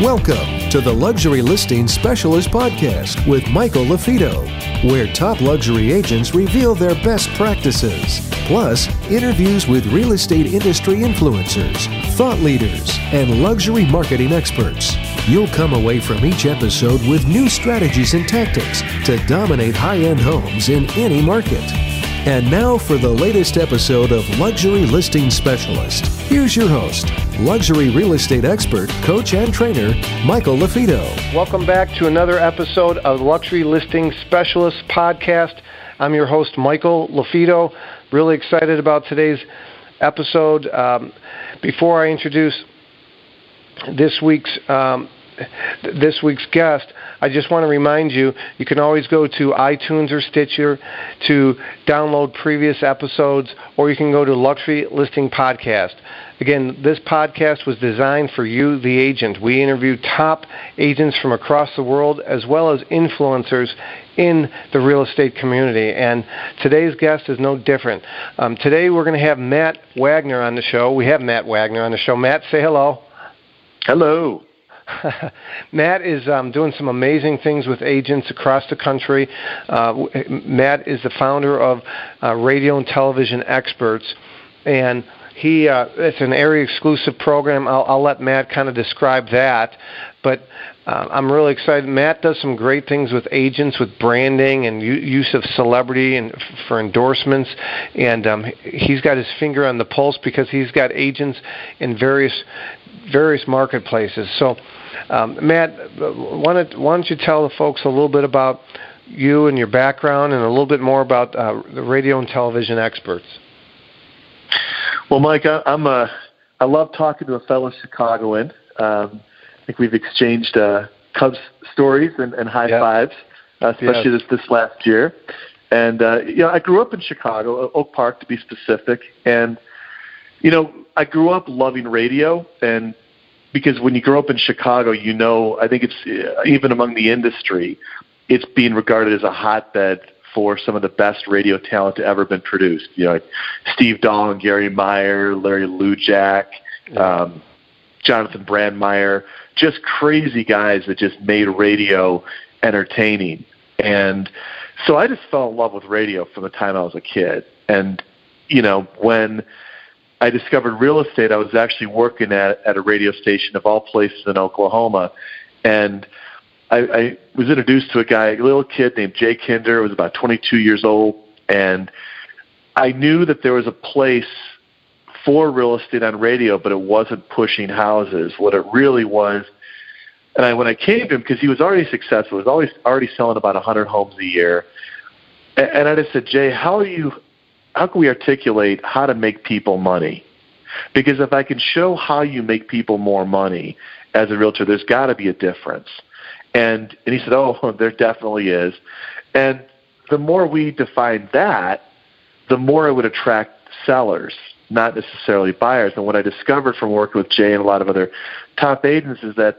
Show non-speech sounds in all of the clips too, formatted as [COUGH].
Welcome to the Luxury Listing Specialist Podcast with Michael LaFido, where top luxury agents reveal their best practices, plus interviews with real estate industry influencers, thought leaders, and luxury marketing experts. You'll come away from each episode with new strategies and tactics to dominate high end homes in any market. And now for the latest episode of Luxury Listing Specialist. Here's your host, luxury real estate expert, coach, and trainer, Michael LaFido. Welcome back to another episode of Luxury Listing Specialist Podcast. I'm your host, Michael LaFido. Really excited about today's episode. Um, before I introduce this week's um, this week's guest, I just want to remind you you can always go to iTunes or Stitcher to download previous episodes, or you can go to Luxury Listing Podcast. Again, this podcast was designed for you, the agent. We interview top agents from across the world as well as influencers in the real estate community. And today's guest is no different. Um, today we're going to have Matt Wagner on the show. We have Matt Wagner on the show. Matt, say hello. Hello. [LAUGHS] Matt is um, doing some amazing things with agents across the country. Uh, Matt is the founder of uh, Radio and Television Experts, and he uh, it's an area exclusive program. I'll, I'll let Matt kind of describe that, but uh, I'm really excited. Matt does some great things with agents, with branding and u- use of celebrity and f- for endorsements. And um, he's got his finger on the pulse because he's got agents in various various marketplaces. So um, Matt, why don't, why don't you tell the folks a little bit about you and your background and a little bit more about uh, the radio and television experts? Well, Mike, I, I'm a, I love talking to a fellow Chicagoan. Um, I think we've exchanged uh, Cubs stories and, and high yep. fives, uh, especially yes. this this last year. And uh, you know, I grew up in Chicago, Oak Park to be specific, and you know, I grew up loving radio and because when you grow up in Chicago, you know, I think it's uh, even among the industry, it's being regarded as a hotbed for some of the best radio talent to ever been produced. You know, like Steve Dahl, Garry Meier, Larry Lujack, um, Jonathan Brandmeier, just crazy guys that just made radio entertaining. And so I just fell in love with radio from the time I was a kid. And, you know, when I discovered real estate. I was actually working at at a radio station of all places in Oklahoma, and I, I was introduced to a guy, a little kid named Jay Kinder. Was about 22 years old, and I knew that there was a place for real estate on radio, but it wasn't pushing houses. What it really was, and I when I came to him because he was already successful, he was always already selling about 100 homes a year, and, and I just said, Jay, how are you? How can we articulate how to make people money? Because if I can show how you make people more money as a realtor, there's got to be a difference. And and he said, oh, [LAUGHS] there definitely is. And the more we define that, the more it would attract sellers, not necessarily buyers. And what I discovered from working with Jay and a lot of other top agents is that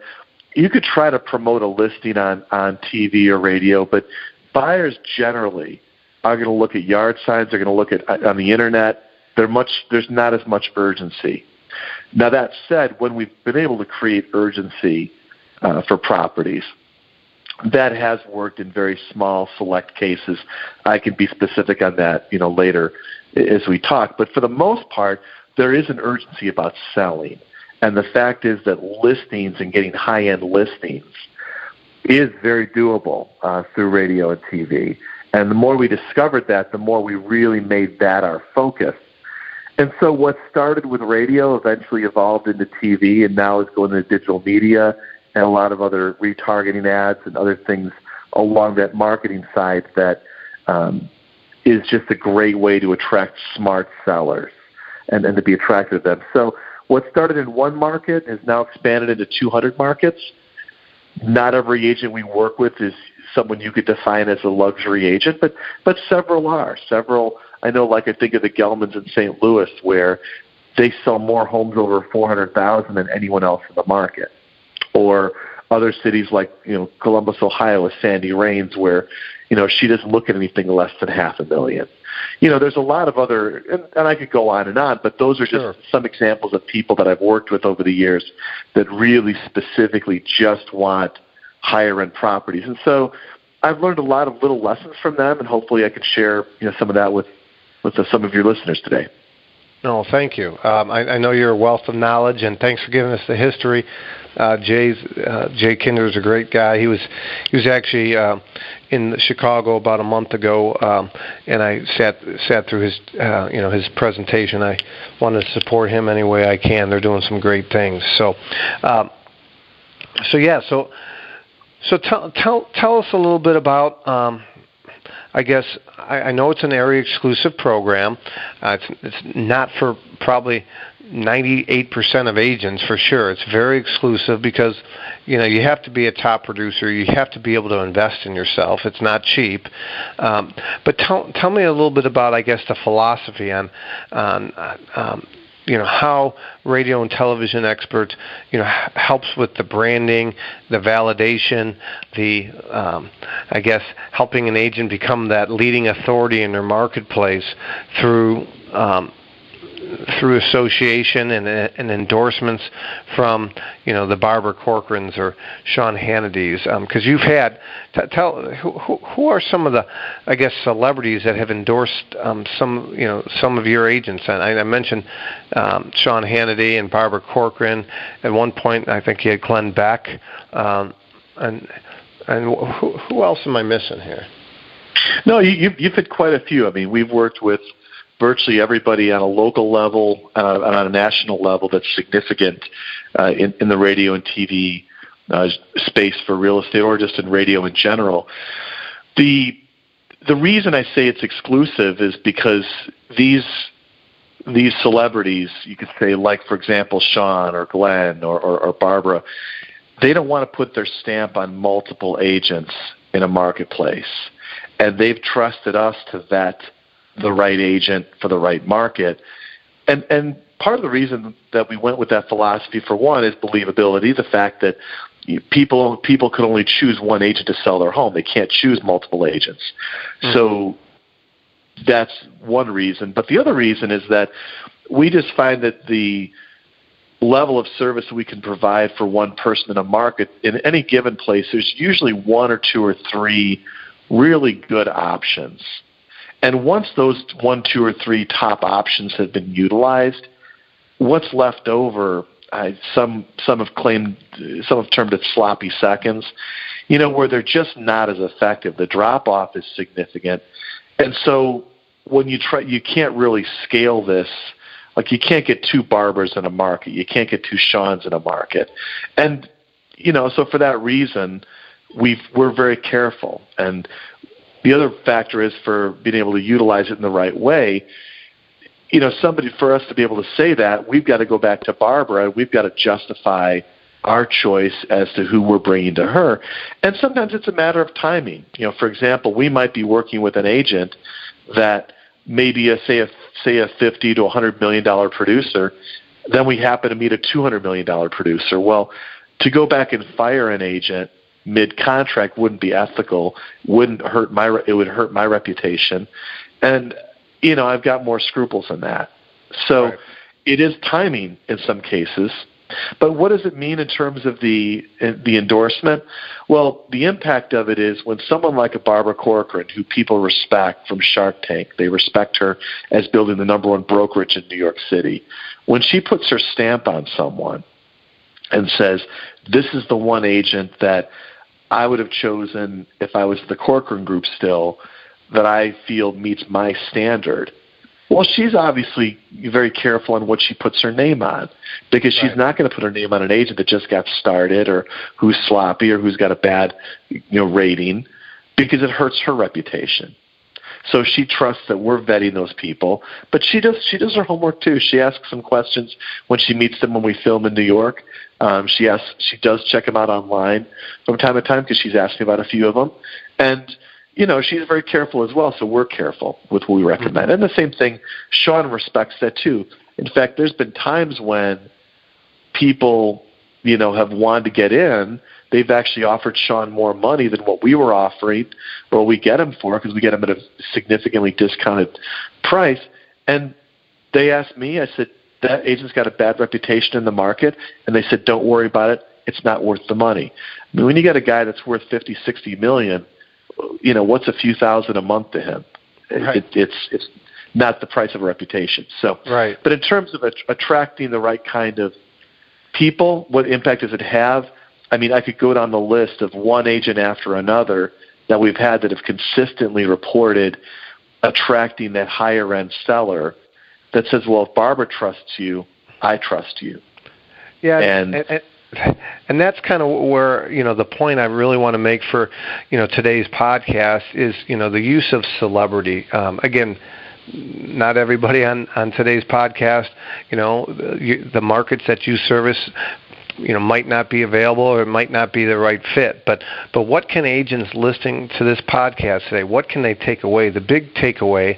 you could try to promote a listing on on TV or radio, but buyers generally are going to look at yard signs. They're going to look at on the internet. They're much. There's not as much urgency. Now that said, when we've been able to create urgency uh, for properties, that has worked in very small, select cases. I can be specific on that, you know, later as we talk. But for the most part, there is an urgency about selling, and the fact is that listings and getting high-end listings is very doable uh, through radio and TV. And the more we discovered that, the more we really made that our focus. And so what started with radio eventually evolved into TV and now is going into digital media and a lot of other retargeting ads and other things along that marketing side that um, is just a great way to attract smart sellers and, and to be attractive to them. So what started in one market has now expanded into 200 markets. Not every agent we work with is someone you could define as a luxury agent, but but several are. Several I know, like I think of the Gelmans in St. Louis, where they sell more homes over four hundred thousand than anyone else in the market, or other cities like you know Columbus, Ohio, with Sandy Rains, where you know, she doesn't look at anything less than half a million. You know, there's a lot of other, and, and I could go on and on, but those are just sure. some examples of people that I've worked with over the years that really specifically just want higher end properties. And so I've learned a lot of little lessons from them, and hopefully I can share you know some of that with with the, some of your listeners today. No, thank you. Um, I, I, know you're a wealth of knowledge, and thanks for giving us the history. Uh, Jay's uh, Jay Kinder is a great guy. He was he was actually uh, in Chicago about a month ago, um, and I sat sat through his uh, you know his presentation. I wanted to support him any way I can. They're doing some great things. So, um, so yeah, so so tell tell tell us a little bit about. Um, I guess I, I know it's an area exclusive program. Uh, it's it's not for probably 98% of agents for sure. It's very exclusive because you know you have to be a top producer. You have to be able to invest in yourself. It's not cheap. Um, but tell tell me a little bit about I guess the philosophy on on um, you know how radio and television experts you know helps with the branding, the validation, the um, I guess helping an agent become that leading authority in their marketplace through um, through association and, and endorsements from you know the Barbara Corcorans or Sean Hannity's because um, you've had t- tell who, who are some of the I guess celebrities that have endorsed um, some you know some of your agents and I, I mentioned um, Sean Hannity and Barbara Corcoran at one point I think he had Glenn Beck um, and and who, who else am I missing here? No, you, you've had quite a few. I mean, we've worked with virtually everybody on a local level uh, and on a national level that's significant uh, in, in the radio and TV uh, space for real estate or just in radio in general. The the reason I say it's exclusive is because these these celebrities, you could say, like for example, Sean or Glenn or, or, or Barbara, they don't want to put their stamp on multiple agents in a marketplace, and they've trusted us to vet the right agent for the right market. And and part of the reason that we went with that philosophy for one is believability, the fact that people people could only choose one agent to sell their home. They can't choose multiple agents. Mm-hmm. So that's one reason. But the other reason is that we just find that the level of service we can provide for one person in a market in any given place, there's usually one or two or three really good options and once those one, two, or three top options have been utilized, what's left over, some some have claimed, some have termed it sloppy seconds. You know, where they're just not as effective. The drop off is significant, and so when you try, you can't really scale this. Like you can't get two barbers in a market, you can't get two Sean's in a market, and you know, so for that reason, we we're very careful and the other factor is for being able to utilize it in the right way. You know, somebody for us to be able to say that, we've got to go back to Barbara. We've got to justify our choice as to who we're bringing to her. And sometimes it's a matter of timing. You know, for example, we might be working with an agent that maybe a say a say a 50 to 100 million dollar producer, then we happen to meet a 200 million dollar producer. Well, to go back and fire an agent mid contract wouldn't be ethical, wouldn't hurt my it would hurt my reputation, and you know I've got more scruples than that. So right. it is timing in some cases. But what does it mean in terms of the the endorsement? Well, the impact of it is when someone like a Barbara Corcoran, who people respect from Shark Tank, they respect her as building the number one brokerage in New York City. When she puts her stamp on someone and says, "This is the one agent that I would have chosen if I was the Corcoran Group still that I feel meets my standard. Well, she's obviously very careful on what she puts her name on because she's right. not going to put her name on an agent that just got started or who's sloppy or who's got a bad, you know, rating because it hurts her reputation. So she trusts that we're vetting those people, but she does she does her homework too. She asks some questions when she meets them when we film in New York. Um, she asks, she does check them out online from time to time because she's asking about a few of them, and you know she's very careful as well. So we're careful with what we recommend, mm-hmm. and the same thing. Sean respects that too. In fact, there's been times when people, you know, have wanted to get in they've actually offered Sean more money than what we were offering, or we get him for because we get him at a significantly discounted price. And they asked me, I said, that agent's got a bad reputation in the market, and they said, don't worry about it. It's not worth the money. I mean, when you get a guy that's worth fifty, sixty million, you know, what's a few thousand a month to him? Right. It, it's it's not the price of a reputation. So, right. But in terms of attracting the right kind of people, what impact does it have? I mean, I could go down the list of one agent after another that we've had that have consistently reported attracting that higher end seller that says, "Well, if Barbara trusts you, I trust you." Yeah, and, and, and, and that's kind of where you know the point I really want to make for you know today's podcast is you know the use of celebrity. Um, again, not everybody on on today's podcast, you know, the, the markets that you service you know might not be available or it might not be the right fit but but what can agents listening to this podcast today what can they take away the big takeaway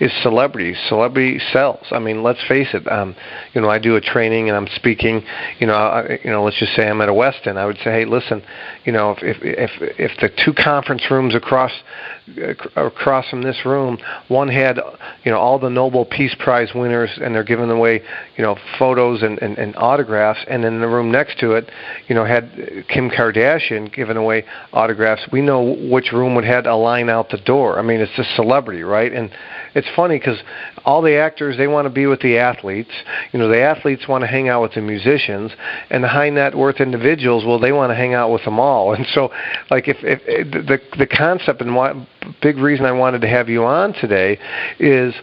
is celebrities. Celebrity sells. I mean, let's face it. Um, you know, I do a training and I'm speaking. You know, I, you know, let's just say I'm at a Westin. I would say, hey, listen, you know, if if if, if the two conference rooms across uh, across from this room, one had, you know, all the Nobel Peace Prize winners, and they're giving away, you know, photos and, and, and autographs, and in the room next to it, you know, had Kim Kardashian giving away autographs. We know which room would had a line out the door. I mean, it's a celebrity, right? And it's funny because all the actors they want to be with the athletes. You know, the athletes want to hang out with the musicians, and the high net worth individuals, well, they want to hang out with them all. [LAUGHS] And so, like, if, if, eh, if the the concept and what big reason I wanted to have you on today is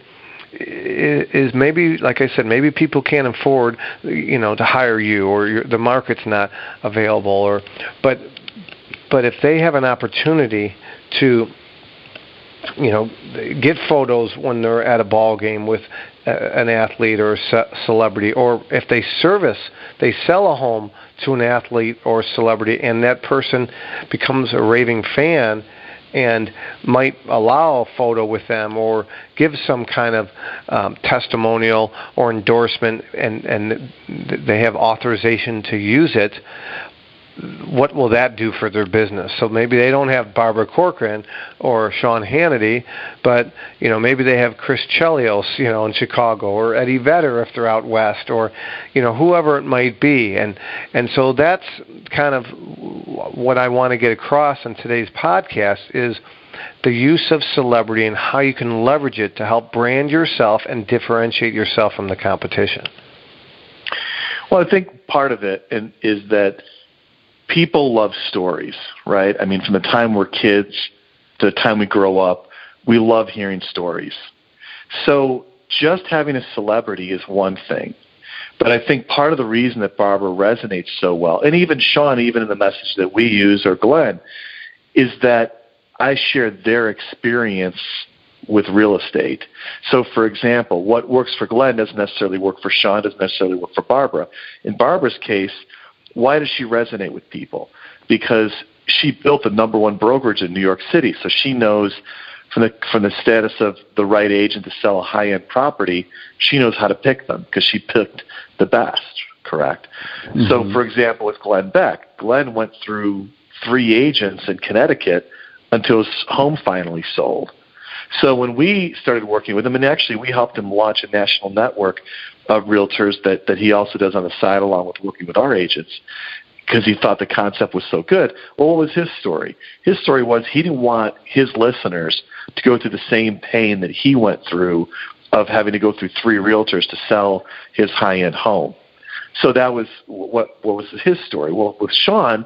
is maybe like I said, maybe people can't afford, you know, to hire you, or the market's not available, or but but if they have an opportunity to you know, get photos when they're at a ball game with an athlete or a ce- celebrity, or if they service, they sell a home to an athlete or celebrity, and that person becomes a raving fan and might allow a photo with them or give some kind of um, testimonial or endorsement and, and they have authorization to use it what will that do for their business? So maybe they don't have Barbara Corcoran or Sean Hannity, but you know maybe they have Chris Chelios, you know, in Chicago, or Eddie Vedder if they're out west, or you know whoever it might be, and and so that's kind of what I want to get across in today's podcast is the use of celebrity and how you can leverage it to help brand yourself and differentiate yourself from the competition. Well, I think part of it is that people love stories, right? I mean, from the time we're kids to the time we grow up, we love hearing stories. So just having a celebrity is one thing. But I think part of the reason that Barbara resonates so well, and even Sean, even in the message that we use, or Glenn, is that I share their experience with real estate. So, for example, what works for Glenn doesn't necessarily work for Sean, doesn't necessarily work for Barbara. In Barbara's case, why does she resonate with people? Because she built the number one brokerage in New York City, so she knows from the from the status of the right agent to sell a high end property, she knows how to pick them because she picked the best. Correct. Mm-hmm. So, for example, with Glenn Beck, Glenn went through three agents in Connecticut until his home finally sold. So when we started working with him, and actually we helped him launch a national network of realtors that, that he also does on the side along with working with our agents because he thought the concept was so good. Well, what was his story? His story was he didn't want his listeners to go through the same pain that he went through of having to go through three realtors to sell his high-end home. So that was what what was his story. Well, with Sean,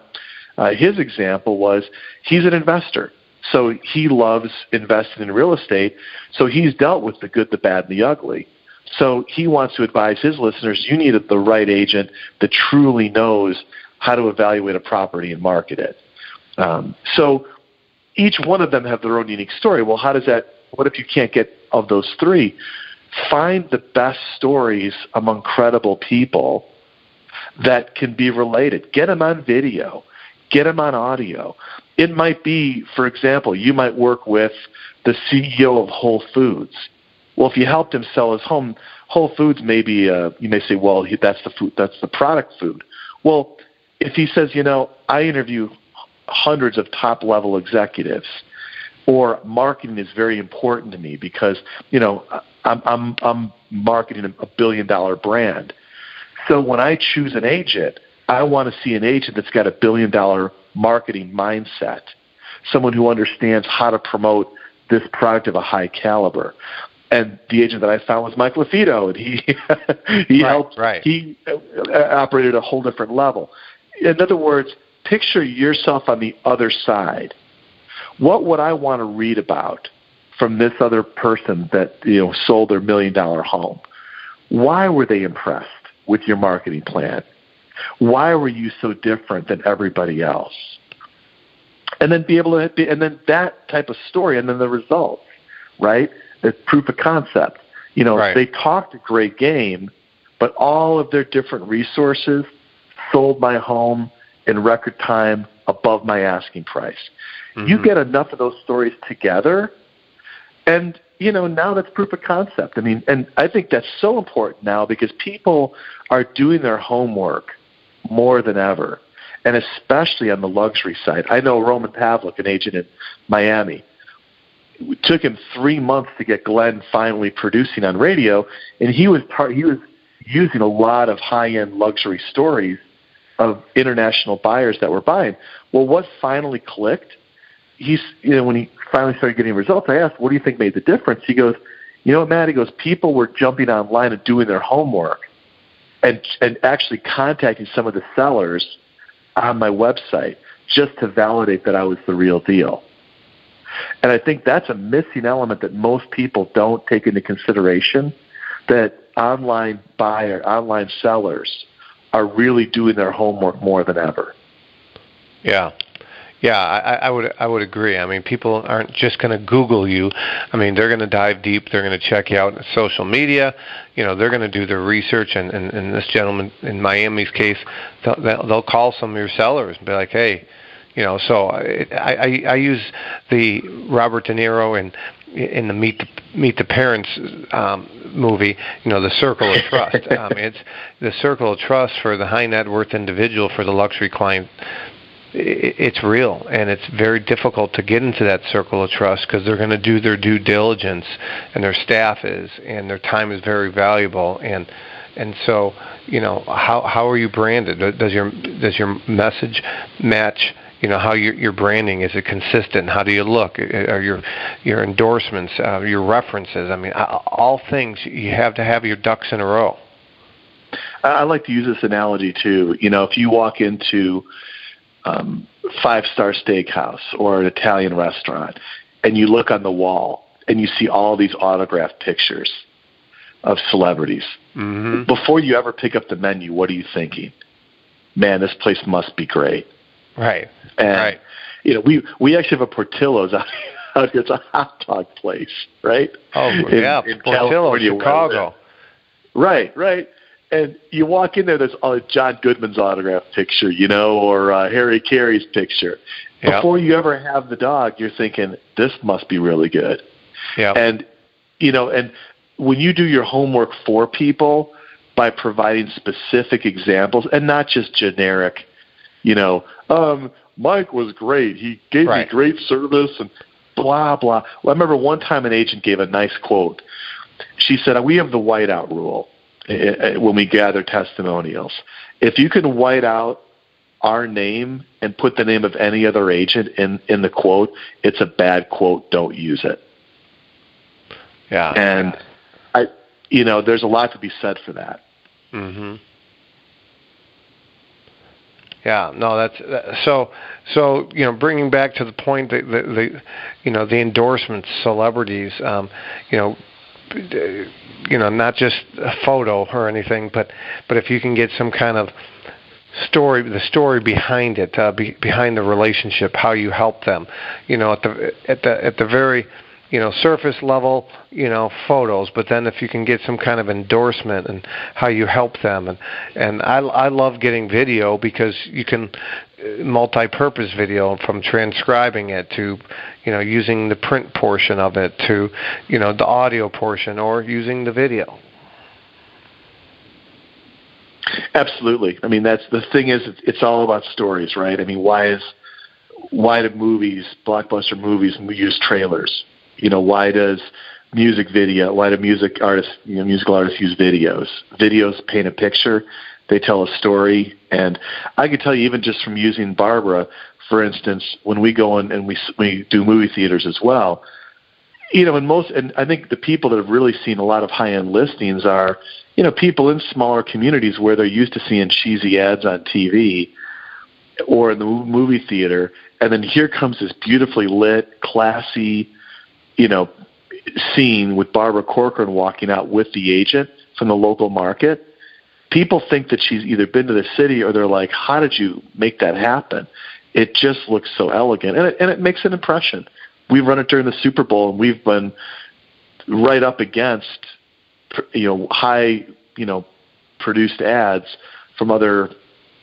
uh, his example was he's an investor. So he loves investing in real estate. So he's dealt with the good, the bad, and the ugly. So he wants to advise his listeners you need the right agent that truly knows how to evaluate a property and market it. Um, so each one of them have their own unique story. Well, how does that, what if you can't get of those three? Find the best stories among credible people that can be related. Get them on video, get them on audio. It might be, for example, you might work with the CEO of Whole Foods well, if you helped him sell his home, Whole Foods maybe uh, you may say, well, that's the food, that's the product food. Well, if he says, you know, I interview hundreds of top level executives, or marketing is very important to me because you know I'm I'm I'm marketing a billion dollar brand. So when I choose an agent, I want to see an agent that's got a billion dollar marketing mindset, someone who understands how to promote this product of a high caliber. And the agent that I found was Mike LaFido, and he [LAUGHS] he right, helped. Right. He uh, operated at a whole different level. In other words, picture yourself on the other side. What would I want to read about from this other person that you know sold their million dollar home? Why were they impressed with your marketing plan? Why were you so different than everybody else? And then be able to, and then that type of story, and then the results, right? The proof of concept. You know, right. they talked a great game, but all of their different resources sold my home in record time above my asking price. Mm-hmm. You get enough of those stories together, and you know now that's proof of concept. I mean, and I think that's so important now because people are doing their homework more than ever, and especially on the luxury side. I know Roman Pavlik, an agent in Miami. It took him three months to get Glenn finally producing on radio, and he was tar- he was using a lot of high end luxury stories of international buyers that were buying. Well, what finally clicked? He's you know when he finally started getting results, I asked, "What do you think made the difference?" He goes, "You know what, Matt?" He goes, "People were jumping online and doing their homework, and and actually contacting some of the sellers on my website just to validate that I was the real deal." And I think that's a missing element that most people don't take into consideration. That online buyer, online sellers are really doing their homework more than ever. Yeah. Yeah, I, I would I would agree. I mean, people aren't just going to Google you. I mean, they're going to dive deep. They're going to check you out on social media. You know, they're going to do their research. And, and, and this gentleman in Miami's case, they'll, they'll call some of your sellers and be like, "Hey, you know." So I I, I use the Robert De Niro and in the Meet the Meet the Parents um, movie, you know, the circle of trust. [LAUGHS] um, it's the circle of trust for the high net worth individual, for the luxury client. It's real, and it's very difficult to get into that circle of trust because they're going to do their due diligence, and their staff is, and their time is very valuable, and and so you know how how are you branded? Does your does your message match? You know how your your branding is it consistent? How do you look? Are your your endorsements uh, your references? I mean all things you have to have your ducks in a row. I like to use this analogy too. You know if you walk into um, five star steakhouse or an italian restaurant and you look on the wall and you see all these autographed pictures of celebrities mm-hmm. before you ever pick up the menu what are you thinking? Man this place must be great Right. And, right. You know, we we actually have a Portillo's out, [LAUGHS] out here. It's a hot dog place, right? Oh in, yeah, in Portillo, Chicago. Right, right. And you walk in there, there's uh, John Goodman's autograph picture, you know, or uh, Harry Caray's picture. Yep. Before you ever have the dog, you're thinking this must be really good. Yeah. And you know, and when you do your homework for people by providing specific examples and not just generic you know, um, Mike was great. He gave right. me great service and blah blah. Well, I remember one time an agent gave a nice quote. She said, "We have the whiteout rule eh, eh, when we gather testimonials. If you can white out our name and put the name of any other agent in in the quote, it's a bad quote. Don't use it." Yeah. And I, you know, there's a lot to be said for that. Mm-hmm. Yeah, no, that's so. So you know, bringing back to the point that the, the you know the endorsements, celebrities, um, you know, you know, not just a photo or anything, but but if you can get some kind of story, the story behind it, uh, be, behind the relationship, how you help them, you know, at the at the at the very you know surface level you know photos but then if you can get some kind of endorsement and how you help them and and I I love getting video because you can uh, multi-purpose video from transcribing it to you know using the print portion of it to you know the audio portion or using the video Absolutely. I mean, that's the thing is, it's, it's all about stories, right? I mean, why is why do movies, blockbuster movies, use trailers? You know, why does music video? Why do music artists, you know, musical artists use videos? Videos paint a picture. They tell a story, and I could tell you even just from using Barbara, for instance, when we go in and we we do movie theaters as well. You know, and most, and I think the people that have really seen a lot of high-end listings are, you know, people in smaller communities where they're used to seeing cheesy ads on TV or in the movie theater, and then here comes this beautifully lit, classy, you know, scene with Barbara Corcoran walking out with the agent from the local market. People think that she's either been to the city or they're like, "How did you make that happen?" It just looks so elegant, and it, and it makes an impression. We run it during the Super Bowl, and we've been right up against, you know, high, you know, produced ads from other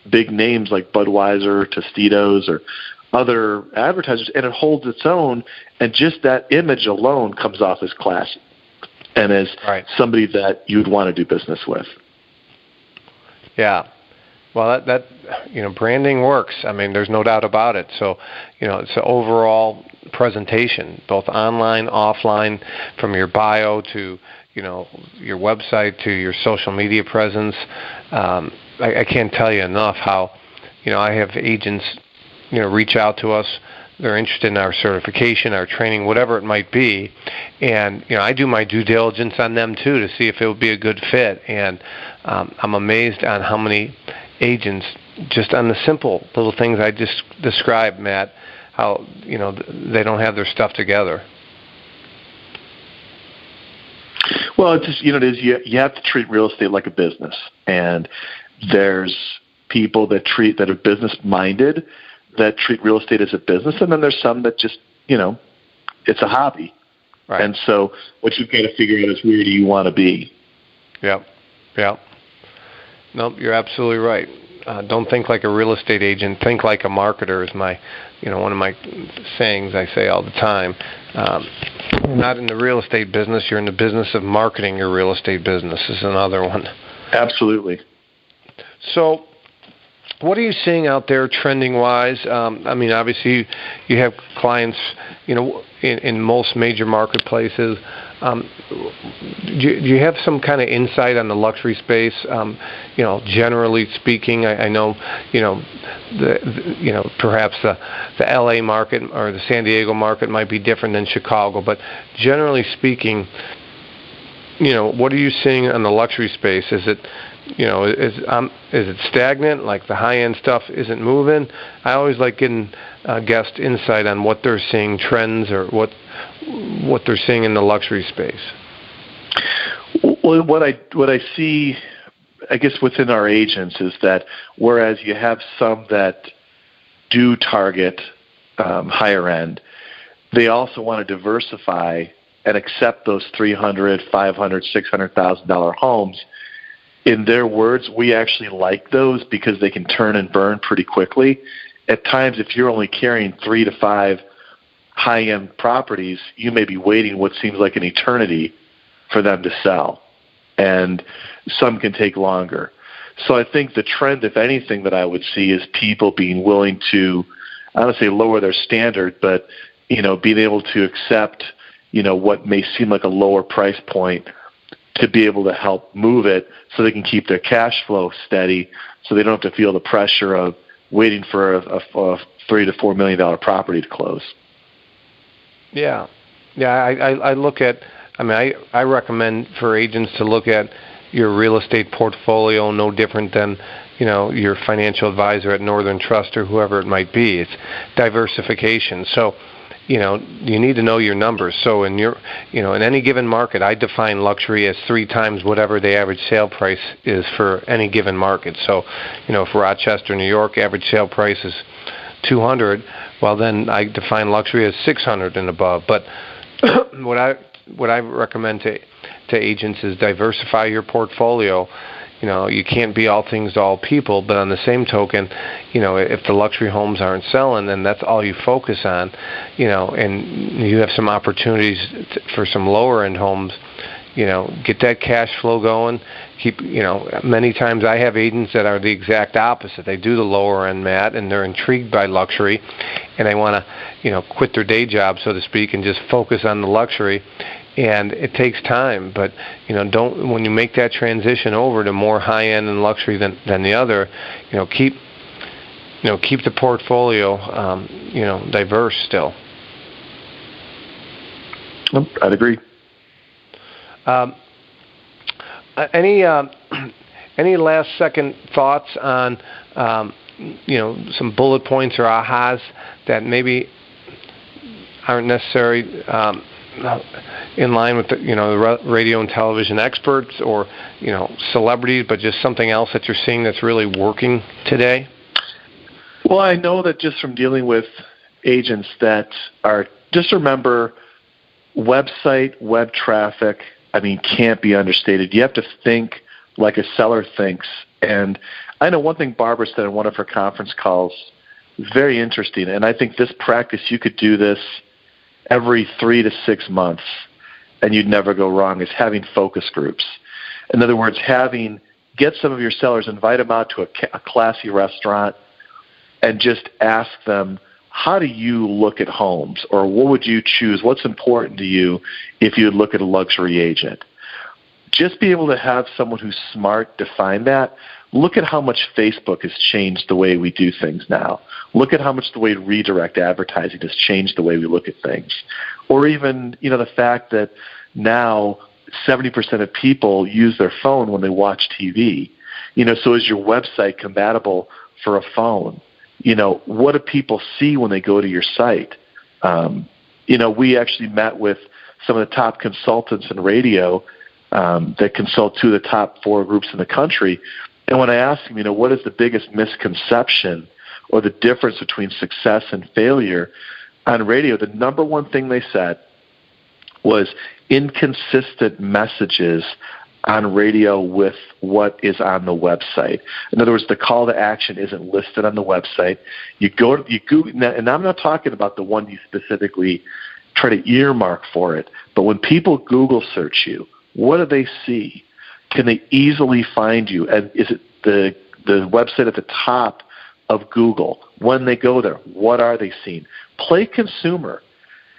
big names like Budweiser, Tostitos, or other advertisers, and it holds its own. And just that image alone comes off as classy and as right. somebody that you'd want to do business with. Yeah. Well, that, that you know, branding works. I mean, there's no doubt about it. So, you know, it's an overall presentation, both online, offline, from your bio to you know your website to your social media presence. Um, I, I can't tell you enough how you know I have agents you know reach out to us they're interested in our certification, our training, whatever it might be. And you know, I do my due diligence on them too to see if it would be a good fit. And um, I'm amazed on how many agents, just on the simple little things I just described, Matt, how you know they don't have their stuff together. Well, it's just, you know, it is you, you have to treat real estate like a business, and there's people that treat that are business minded that treat real estate as a business, and then there's some that just you know it's a hobby. Right. And so what you've got to figure out is where do you want to be. Yep. Yep. Nope, you're absolutely right. Uh, don't think like a real estate agent. Think like a marketer is my, you know, one of my sayings I say all the time. Um, you're not in the real estate business. You're in the business of marketing your real estate business. Is another one. Absolutely. So, what are you seeing out there trending wise? Um, I mean, obviously, you, you have clients, you know, in, in most major marketplaces. Um, do, you, do you have some kind of insight on the luxury space? Um, you know, generally speaking, I, I know, you know, the, the, you know perhaps the the L.A. market or the San Diego market might be different than Chicago, but generally speaking, you know, what are you seeing on the luxury space? Is it you know, is um, is it stagnant? Like the high end stuff isn't moving. I always like getting uh, guest insight on what they're seeing trends or what what they're seeing in the luxury space. Well, what I what I see, I guess within our agents is that whereas you have some that do target um, higher end, they also want to diversify and accept those three hundred, five hundred, six hundred thousand dollar homes in their words, we actually like those because they can turn and burn pretty quickly. At times, if you're only carrying three to five high end properties, you may be waiting what seems like an eternity for them to sell. And some can take longer. So I think the trend, if anything, that I would see is people being willing to, I don't say lower their standard, but, you know, being able to accept, you know, what may seem like a lower price point to be able to help move it so they can keep their cash flow steady so they don't have to feel the pressure of waiting for a, a, a three to four million dollar property to close. Yeah, yeah. I, I, I look at. I mean, I I recommend for agents to look at your real estate portfolio no different than you know your financial advisor at Northern Trust or whoever it might be. It's diversification. So you know you need to know your numbers. So in your you know in any given market i define luxury as three times whatever the average sale price is for any given market. So you know for rochester new york average sale price is 200 well then i define luxury as 600 and above. But [COUGHS] what i what i recommend to to agents is diversify your portfolio you know you can't be all things to all people but on the same token you know if the luxury homes aren't selling then that's all you focus on you know and you have some opportunities for some lower end homes you know, get that cash flow going. Keep, you know, many times I have agents that are the exact opposite. They do the lower end mat and they're intrigued by luxury, and they want to, you know, quit their day job, so to speak, and just focus on the luxury. And it takes time, but you know, don't when you make that transition over to more high end and luxury than than the other, you know, keep you know keep the portfolio um, you know diverse still. I'd agree. Um, uh, any uh, [CLEARS THROAT] any last second thoughts on um, you know some bullet points or ahas that maybe aren't necessary um, in line with the, you know the radio and television experts or you know celebrities, but just something else that you're seeing that's really working today? Well, I know that just from dealing with agents that are just remember website web traffic I mean, can't be understated. You have to think like a seller thinks. And I know one thing Barbara said in one of her conference calls, very interesting. And I think this practice, you could do this every three to six months and you'd never go wrong, is having focus groups. In other words, having get some of your sellers, invite them out to a, a classy restaurant, and just ask them how do you look at homes? Or what would you choose? What's important to you if you look at a luxury agent? Just be able to have someone who's smart define that look at how much facebook has changed the way we do things now look at how much the way redirect advertising has changed the way we look at things or even you know the fact that now 70% of people use their phone when they watch tv you know so is your website compatible for a phone you know, what do people see when they go to your site? Um, you know, we actually met with some of the top consultants in radio um, that consult two of the top four groups in the country. And when I asked them, you know, what is the biggest misconception or the difference between success and failure on radio, the number one thing they said was inconsistent messages on radio with what is on the website. In other words, the call to action isn't listed on the website. You go, to, you Google, and I'm not talking about the one you specifically try to earmark for it, but when people Google search you, what do they see? Can they easily find you? And is it the the website at the top of Google? When they go there, what are they seeing? Play consumer.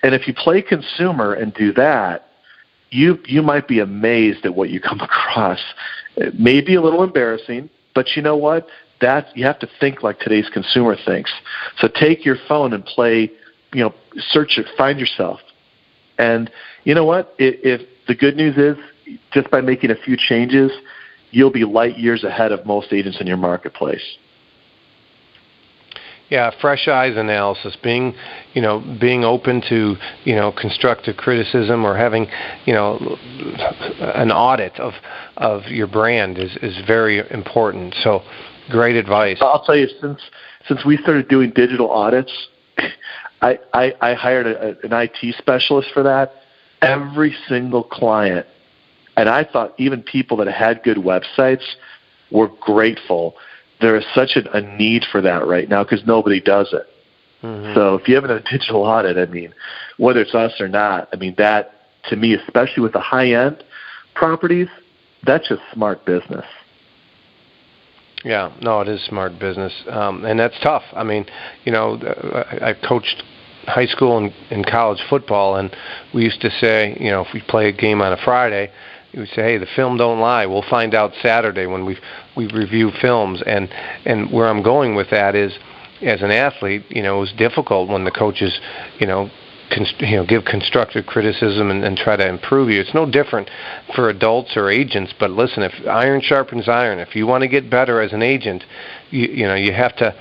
And if you play consumer and do that, you you might be amazed at what you come [LAUGHS] across. It may be a little embarrassing, but you know what? That you have to think like today's consumer thinks. So take your phone and play, you know, search it, find yourself. And you know what? If, if the good news is just by making a few changes, you'll be light years ahead of most agents in your marketplace. Yeah, fresh eyes analysis, being, you know, being open to, you know, constructive criticism or having, you know, an audit of of your brand is is very important. So, great advice. I'll tell you since since we started doing digital audits, [LAUGHS] I I, I hired a, an IT specialist for that. Every single client, and I thought even people that had good websites were grateful there is such a, a need for that right now because nobody does it. Mm-hmm. So if you have a digital audit, I mean, whether it's us or not, I mean that to me, especially with the high end properties, that's just smart business. Yeah, no, it is smart business, um, and that's tough. I mean, you know, I, I coached high school and, and college football, and we used to say, you know, if we play a game on a Friday, we say, hey, the film don't lie. We'll find out Saturday when we we review films. And and where I'm going with that is, as an athlete, you know, it was difficult when the coaches, you know, const- you know, give constructive criticism and, and try to improve you. It's no different for adults or agents. But listen, if iron sharpens iron, if you want to get better as an agent, you you know, you have to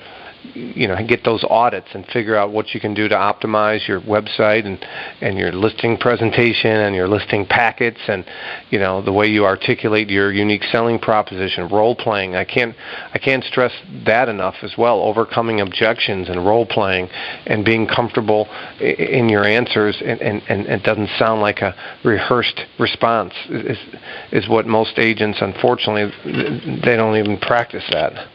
you know get those audits and figure out what you can do to optimize your website and and your listing presentation and your listing packets and you know the way you articulate your unique selling proposition role playing. I can't i can't stress that enough as well overcoming objections and role playing and being comfortable in your answers and and, and it doesn't sound like a rehearsed response is is what most agents unfortunately they don't even practice that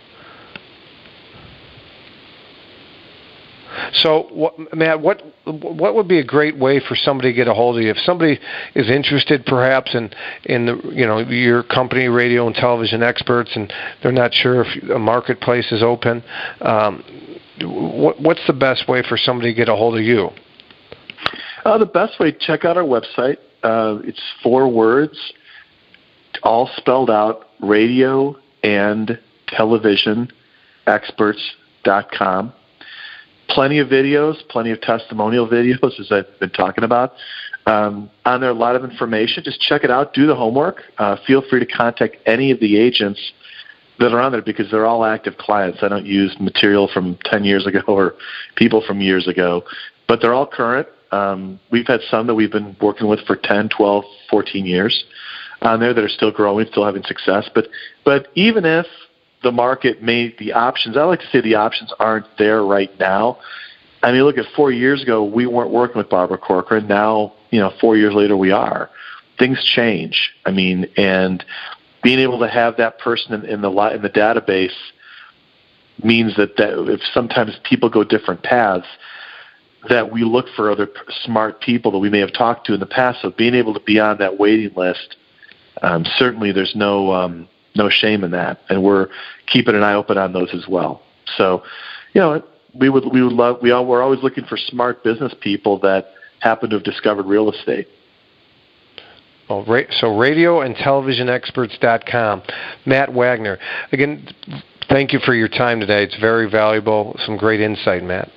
So, what, Matt, what what would be a great way for somebody to get a hold of you if somebody is interested, perhaps in in the you know your company, radio and television experts, and they're not sure if a marketplace is open. Um, what, what's the best way for somebody to get a hold of you? Uh, the best way, check out our website. Uh, it's four words, all spelled out: radio and television experts.com. Plenty of videos, plenty of testimonial [LAUGHS] videos, as I've been talking about. Um, on there, a lot of information. Just check it out. Do the homework. Uh, feel free to contact any of the agents that are on there because they're all active clients. I don't use material from 10 years ago [LAUGHS] or people from years ago, but they're all current. Um, we've had some that we've been working with for 10, 12, 14 years on there that are still growing, still having success. But but even if the market made the options, I like to say the options aren't there right now. I mean, look at four years ago, we weren't working with Barbara Corcoran. Now, you know, four years later, we are. Things change. I mean, and being able to have that person in, in the in the database means that, that if sometimes people go different paths, that we look for other smart people that we may have talked to in the past. So being able to be on that waiting list, um, certainly there's no um, no shame in that, and we're keeping an eye open on those as well. So, you know, we would we would love we all we're always looking for smart business people that happen to have discovered real estate. Well, so radio and television experts.com. Matt Wagner. Again, thank you for your time today. It's very valuable. Some great insight, Matt.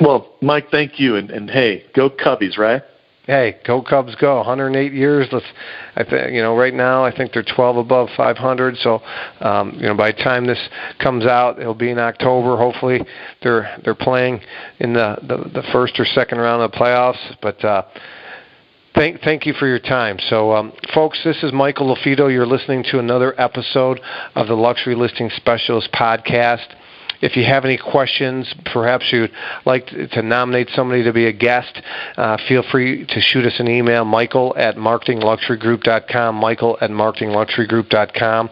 Well, Mike, thank you. And, and hey, go Cubbies, right? Hey, go Cubs, go! 108 years. Let's. I think you know right now. I think they're 12 above 500. So, um, you know, by the time this comes out, it'll be in October. Hopefully, they're they're playing in the the, the first or second round of the playoffs. But uh, thank thank you for your time. So, um, folks, this is Michael LaFido. You're listening to another episode of the Luxury Listing Specialist podcast. If you have any questions, perhaps you'd like to nominate somebody to be a guest, uh, feel free to shoot us an email, michael at marketingluxurygroup.com, michael at marketingluxurygroup.com.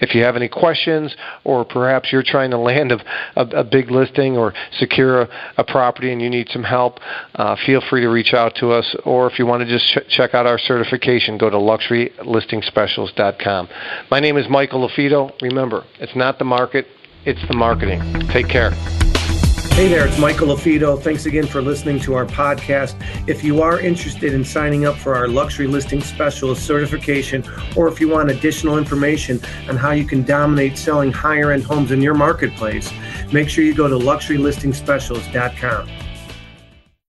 If you have any questions, or perhaps you're trying to land a, a, a big listing or secure a, a, property and you need some help, uh, feel free to reach out to us. Or if you want to just ch- check out our certification, go to luxurylistingspecialist.com. My name is Michael LaFido. Remember, it's not the market, it's the marketing. Take care. Hey there, it's Michael LaFido. Thanks again for listening to our podcast. If you are interested in signing up for our luxury listing specialist certification, or if you want additional information on how you can dominate selling higher end homes in your marketplace, make sure you go to luxurylistingspecialist.com.